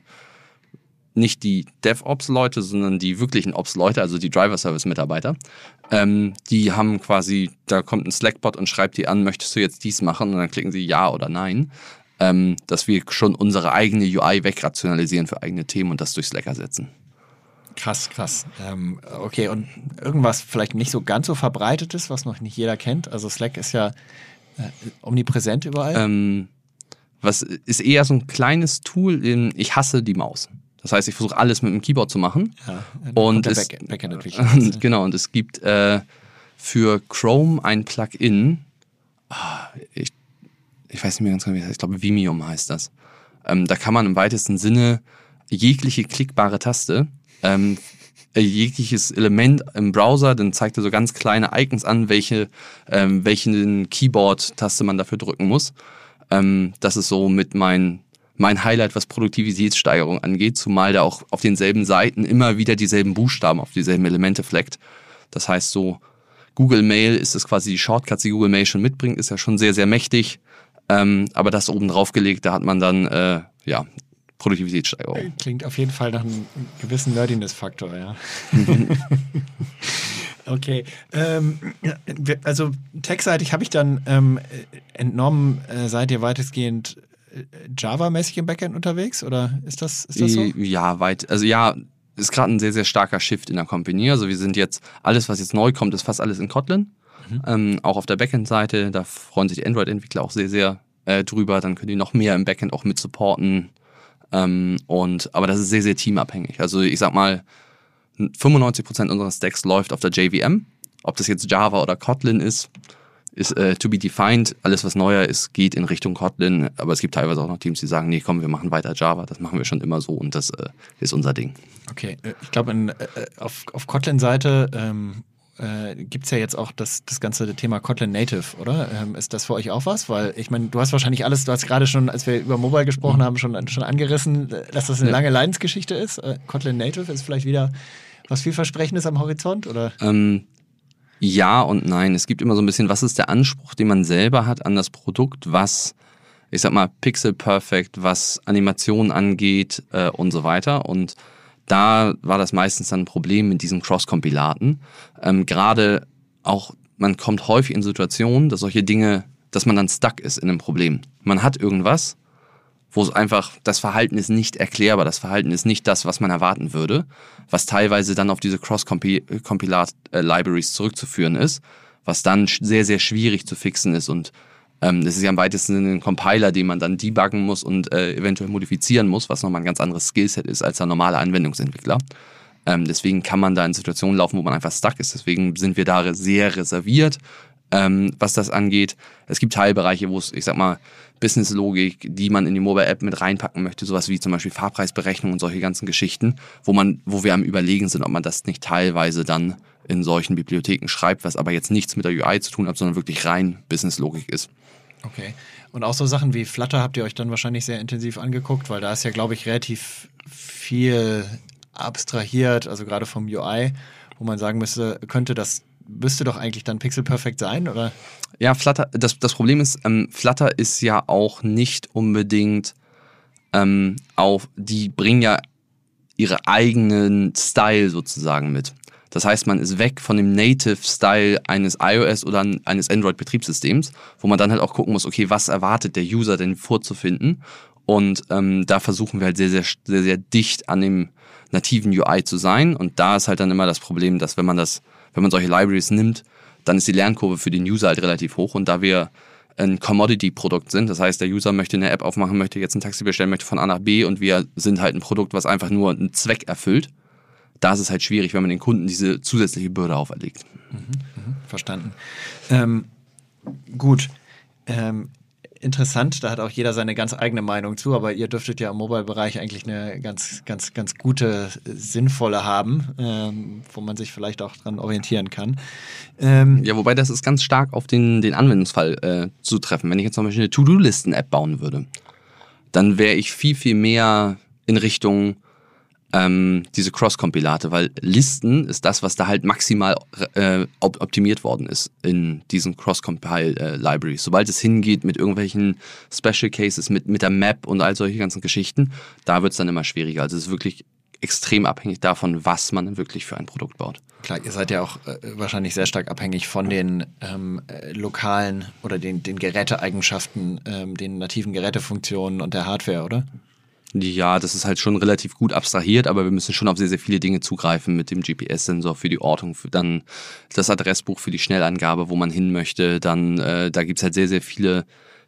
nicht die DevOps-Leute, sondern die wirklichen Ops-Leute, also die Driver-Service-Mitarbeiter. Ähm, die haben quasi, da kommt ein Slack-Bot und schreibt die an, möchtest du jetzt dies machen? Und dann klicken sie ja oder nein. Ähm, dass wir schon unsere eigene UI wegrationalisieren für eigene Themen und das durch Slack ersetzen. Krass, krass. Ähm, okay, und irgendwas vielleicht nicht so ganz so verbreitetes, was noch nicht jeder kennt. Also Slack ist ja äh, omnipräsent überall. Ähm, was ist eher so ein kleines Tool. In, ich hasse die Maus. Das heißt, ich versuche alles mit dem Keyboard zu machen. Ja, und es, Backend, Backend genau, und es gibt äh, für Chrome ein Plugin. Ah, ich, ich weiß nicht mehr ganz genau, wie das heißt. Ich glaube, Vimium heißt das. Ähm, da kann man im weitesten Sinne jegliche klickbare Taste, ähm, äh, jegliches Element im Browser, dann zeigt er so ganz kleine Icons an, welche, ähm, welche Keyboard-Taste man dafür drücken muss. Ähm, das ist so mit mein mein Highlight, was Produktivitätssteigerung angeht, zumal der auch auf denselben Seiten immer wieder dieselben Buchstaben auf dieselben Elemente fleckt. Das heißt so, Google Mail ist es quasi die Shortcuts, die Google Mail schon mitbringt, ist ja schon sehr, sehr mächtig. Ähm, aber das oben drauf gelegt, da hat man dann, äh, ja, Produktivitätssteigerung. Klingt auf jeden Fall nach einem gewissen Nerdiness-Faktor, ja. okay. Ähm, also textseitig habe ich dann ähm, entnommen, äh, seid ihr weitestgehend Java-mäßig im Backend unterwegs oder ist das, ist das so? Ja, weit. Also ja, ist gerade ein sehr, sehr starker Shift in der Company. Also wir sind jetzt, alles, was jetzt neu kommt, ist fast alles in Kotlin. Mhm. Ähm, auch auf der Backend-Seite, da freuen sich die Android-Entwickler auch sehr, sehr äh, drüber. Dann können die noch mehr im Backend auch mit supporten. Ähm, und, aber das ist sehr, sehr teamabhängig. Also ich sag mal, 95% unserer Stacks läuft auf der JVM. Ob das jetzt Java oder Kotlin ist, ist äh, to be defined. Alles, was neuer ist, geht in Richtung Kotlin. Aber es gibt teilweise auch noch Teams, die sagen, nee, komm, wir machen weiter Java. Das machen wir schon immer so und das äh, ist unser Ding. Okay, äh, ich glaube, äh, auf, auf Kotlin-Seite ähm, äh, gibt es ja jetzt auch das, das ganze Thema Kotlin Native, oder? Ähm, ist das für euch auch was? Weil ich meine, du hast wahrscheinlich alles, du hast gerade schon, als wir über Mobile gesprochen mhm. haben, schon, schon angerissen, dass das eine ja. lange Leidensgeschichte ist. Äh, Kotlin Native ist vielleicht wieder was vielversprechendes am Horizont, oder? Ähm, ja und nein. Es gibt immer so ein bisschen, was ist der Anspruch, den man selber hat an das Produkt, was, ich sag mal, Pixel Perfect, was Animationen angeht äh, und so weiter. Und da war das meistens dann ein Problem mit diesen Cross-Kompilaten. Ähm, Gerade auch, man kommt häufig in Situationen, dass solche Dinge, dass man dann stuck ist in einem Problem. Man hat irgendwas wo es einfach, das Verhalten ist nicht erklärbar, das Verhalten ist nicht das, was man erwarten würde, was teilweise dann auf diese Cross-Compilat-Libraries zurückzuführen ist, was dann sehr, sehr schwierig zu fixen ist und ähm, das ist ja am weitesten ein Compiler, den man dann debuggen muss und äh, eventuell modifizieren muss, was nochmal ein ganz anderes Skillset ist als der normale Anwendungsentwickler. Ähm, deswegen kann man da in Situationen laufen, wo man einfach stuck ist. Deswegen sind wir da sehr reserviert, ähm, was das angeht. Es gibt Teilbereiche, wo es, ich sag mal, Businesslogik, die man in die Mobile-App mit reinpacken möchte, sowas wie zum Beispiel Fahrpreisberechnung und solche ganzen Geschichten, wo man, wo wir am Überlegen sind, ob man das nicht teilweise dann in solchen Bibliotheken schreibt, was aber jetzt nichts mit der UI zu tun hat, sondern wirklich rein Businesslogik ist. Okay. Und auch so Sachen wie Flutter habt ihr euch dann wahrscheinlich sehr intensiv angeguckt, weil da ist ja, glaube ich, relativ viel abstrahiert, also gerade vom UI, wo man sagen müsste, könnte das müsste doch eigentlich dann Pixel Perfect sein, oder? Ja, Flutter, das, das Problem ist, ähm, Flutter ist ja auch nicht unbedingt ähm, auf, die bringen ja ihre eigenen Style sozusagen mit. Das heißt, man ist weg von dem Native-Style eines iOS oder eines Android-Betriebssystems, wo man dann halt auch gucken muss, okay, was erwartet der User denn vorzufinden? Und ähm, da versuchen wir halt sehr, sehr, sehr, sehr dicht an dem nativen UI zu sein. Und da ist halt dann immer das Problem, dass wenn man das wenn man solche Libraries nimmt, dann ist die Lernkurve für den User halt relativ hoch. Und da wir ein Commodity-Produkt sind, das heißt, der User möchte eine App aufmachen, möchte jetzt ein Taxi bestellen, möchte von A nach B und wir sind halt ein Produkt, was einfach nur einen Zweck erfüllt. Da ist es halt schwierig, wenn man den Kunden diese zusätzliche Bürde auferlegt. Mhm, mh, verstanden. Ähm, gut. Ähm, interessant, da hat auch jeder seine ganz eigene Meinung zu, aber ihr dürftet ja im Mobile-Bereich eigentlich eine ganz, ganz, ganz gute, sinnvolle haben, ähm, wo man sich vielleicht auch dran orientieren kann. Ähm, ja, wobei das ist ganz stark auf den, den Anwendungsfall äh, zutreffen. Wenn ich jetzt zum Beispiel eine To-Do-Listen-App bauen würde, dann wäre ich viel, viel mehr in Richtung ähm, diese Cross-Kompilate, weil Listen ist das, was da halt maximal äh, optimiert worden ist in diesen Cross-Compile-Libraries. Sobald es hingeht mit irgendwelchen Special Cases, mit, mit der Map und all solche ganzen Geschichten, da wird es dann immer schwieriger. Also es ist wirklich extrem abhängig davon, was man wirklich für ein Produkt baut. Klar, ihr seid ja auch äh, wahrscheinlich sehr stark abhängig von den ähm, äh, lokalen oder den, den Geräteeigenschaften, ähm, den nativen Gerätefunktionen und der Hardware, oder? Ja, das ist halt schon relativ gut abstrahiert, aber wir müssen schon auf sehr, sehr viele Dinge zugreifen mit dem GPS-Sensor für die Ortung, für dann das Adressbuch für die Schnellangabe, wo man hin möchte. Dann, äh, da gibt's halt sehr, sehr viele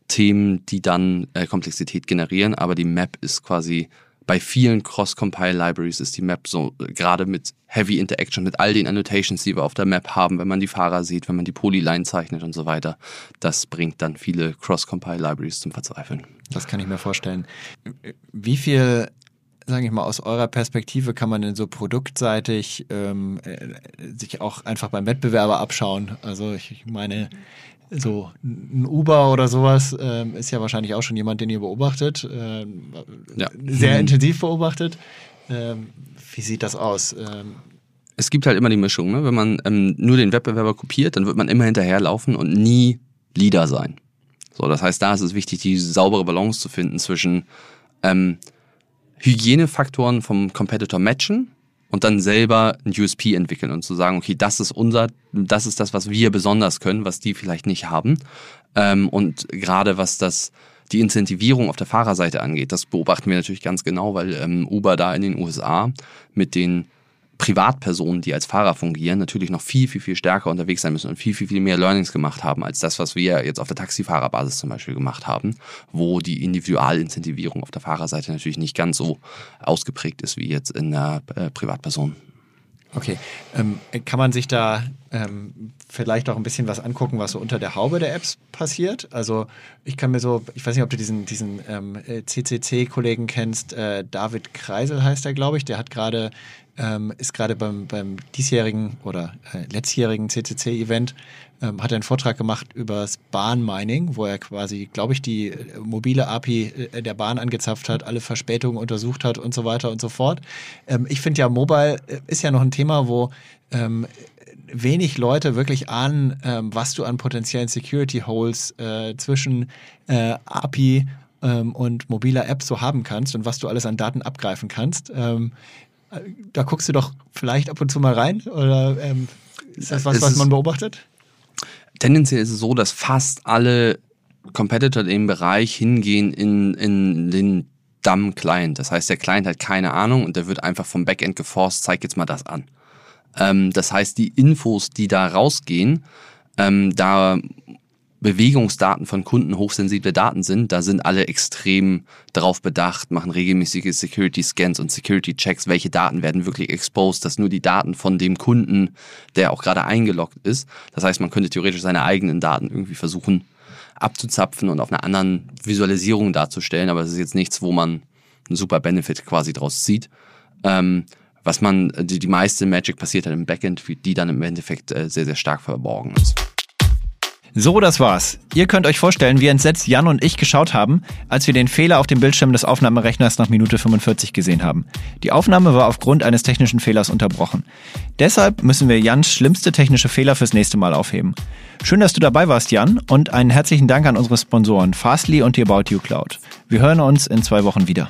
Themen, die dann äh, Komplexität generieren, aber die Map ist quasi bei vielen Cross-Compile-Libraries ist die Map so, äh, gerade mit Heavy Interaction, mit all den Annotations, die wir auf der Map haben, wenn man die Fahrer sieht, wenn man die Polyline zeichnet und so weiter, das bringt dann viele Cross-Compile-Libraries zum Verzweifeln. Das kann ich mir vorstellen. Wie viel sage ich mal, aus eurer Perspektive kann man denn so produktseitig ähm, äh, sich auch einfach beim Wettbewerber abschauen? Also ich meine, so ein Uber oder sowas ähm, ist ja wahrscheinlich auch schon jemand, den ihr beobachtet, ähm, ja. sehr mhm. intensiv beobachtet. Ähm, wie sieht das aus? Ähm, es gibt halt immer die Mischung. Ne? Wenn man ähm, nur den Wettbewerber kopiert, dann wird man immer hinterherlaufen und nie Leader sein. So, das heißt, da ist es wichtig, die saubere Balance zu finden zwischen ähm, Hygienefaktoren vom Competitor matchen und dann selber ein USP entwickeln und zu sagen, okay, das ist unser, das ist das, was wir besonders können, was die vielleicht nicht haben. Ähm, und gerade was das die Incentivierung auf der Fahrerseite angeht, das beobachten wir natürlich ganz genau, weil ähm, Uber da in den USA mit den Privatpersonen, die als Fahrer fungieren, natürlich noch viel, viel, viel stärker unterwegs sein müssen und viel, viel, viel mehr Learnings gemacht haben, als das, was wir jetzt auf der Taxifahrerbasis zum Beispiel gemacht haben, wo die Individualincentivierung auf der Fahrerseite natürlich nicht ganz so ausgeprägt ist wie jetzt in der äh, Privatperson. Okay, ähm, kann man sich da ähm, vielleicht auch ein bisschen was angucken, was so unter der Haube der Apps passiert? Also ich kann mir so, ich weiß nicht, ob du diesen, diesen ähm, CCC-Kollegen kennst, äh, David Kreisel heißt er, glaube ich, der hat gerade ähm, ist gerade beim, beim diesjährigen oder äh, letztjährigen CCC-Event, ähm, hat er einen Vortrag gemacht über das Bahnmining, wo er quasi, glaube ich, die äh, mobile API äh, der Bahn angezapft hat, alle Verspätungen untersucht hat und so weiter und so fort. Ähm, ich finde ja, Mobile äh, ist ja noch ein Thema, wo ähm, wenig Leute wirklich ahnen, ähm, was du an potenziellen Security Holes äh, zwischen äh, API ähm, und mobiler App so haben kannst und was du alles an Daten abgreifen kannst. Ähm, da guckst du doch vielleicht ab und zu mal rein oder ist das was, was man beobachtet? Tendenziell ist es so, dass fast alle Competitor in dem Bereich hingehen in, in den Dumb-Client. Das heißt, der Client hat keine Ahnung und der wird einfach vom Backend geforst, zeig jetzt mal das an. Ähm, das heißt, die Infos, die da rausgehen, ähm, da Bewegungsdaten von Kunden hochsensible Daten sind, da sind alle extrem drauf bedacht, machen regelmäßige Security-Scans und Security-Checks, welche Daten werden wirklich exposed, dass nur die Daten von dem Kunden, der auch gerade eingeloggt ist. Das heißt, man könnte theoretisch seine eigenen Daten irgendwie versuchen abzuzapfen und auf einer anderen Visualisierung darzustellen, aber es ist jetzt nichts, wo man einen super Benefit quasi draus zieht. Ähm, was man, die, die meiste Magic passiert halt im Backend, die dann im Endeffekt äh, sehr, sehr stark verborgen ist. So, das war's. Ihr könnt euch vorstellen, wie entsetzt Jan und ich geschaut haben, als wir den Fehler auf dem Bildschirm des Aufnahmerechners nach Minute 45 gesehen haben. Die Aufnahme war aufgrund eines technischen Fehlers unterbrochen. Deshalb müssen wir Jans schlimmste technische Fehler fürs nächste Mal aufheben. Schön, dass du dabei warst, Jan, und einen herzlichen Dank an unsere Sponsoren Fastly und die About You Cloud. Wir hören uns in zwei Wochen wieder.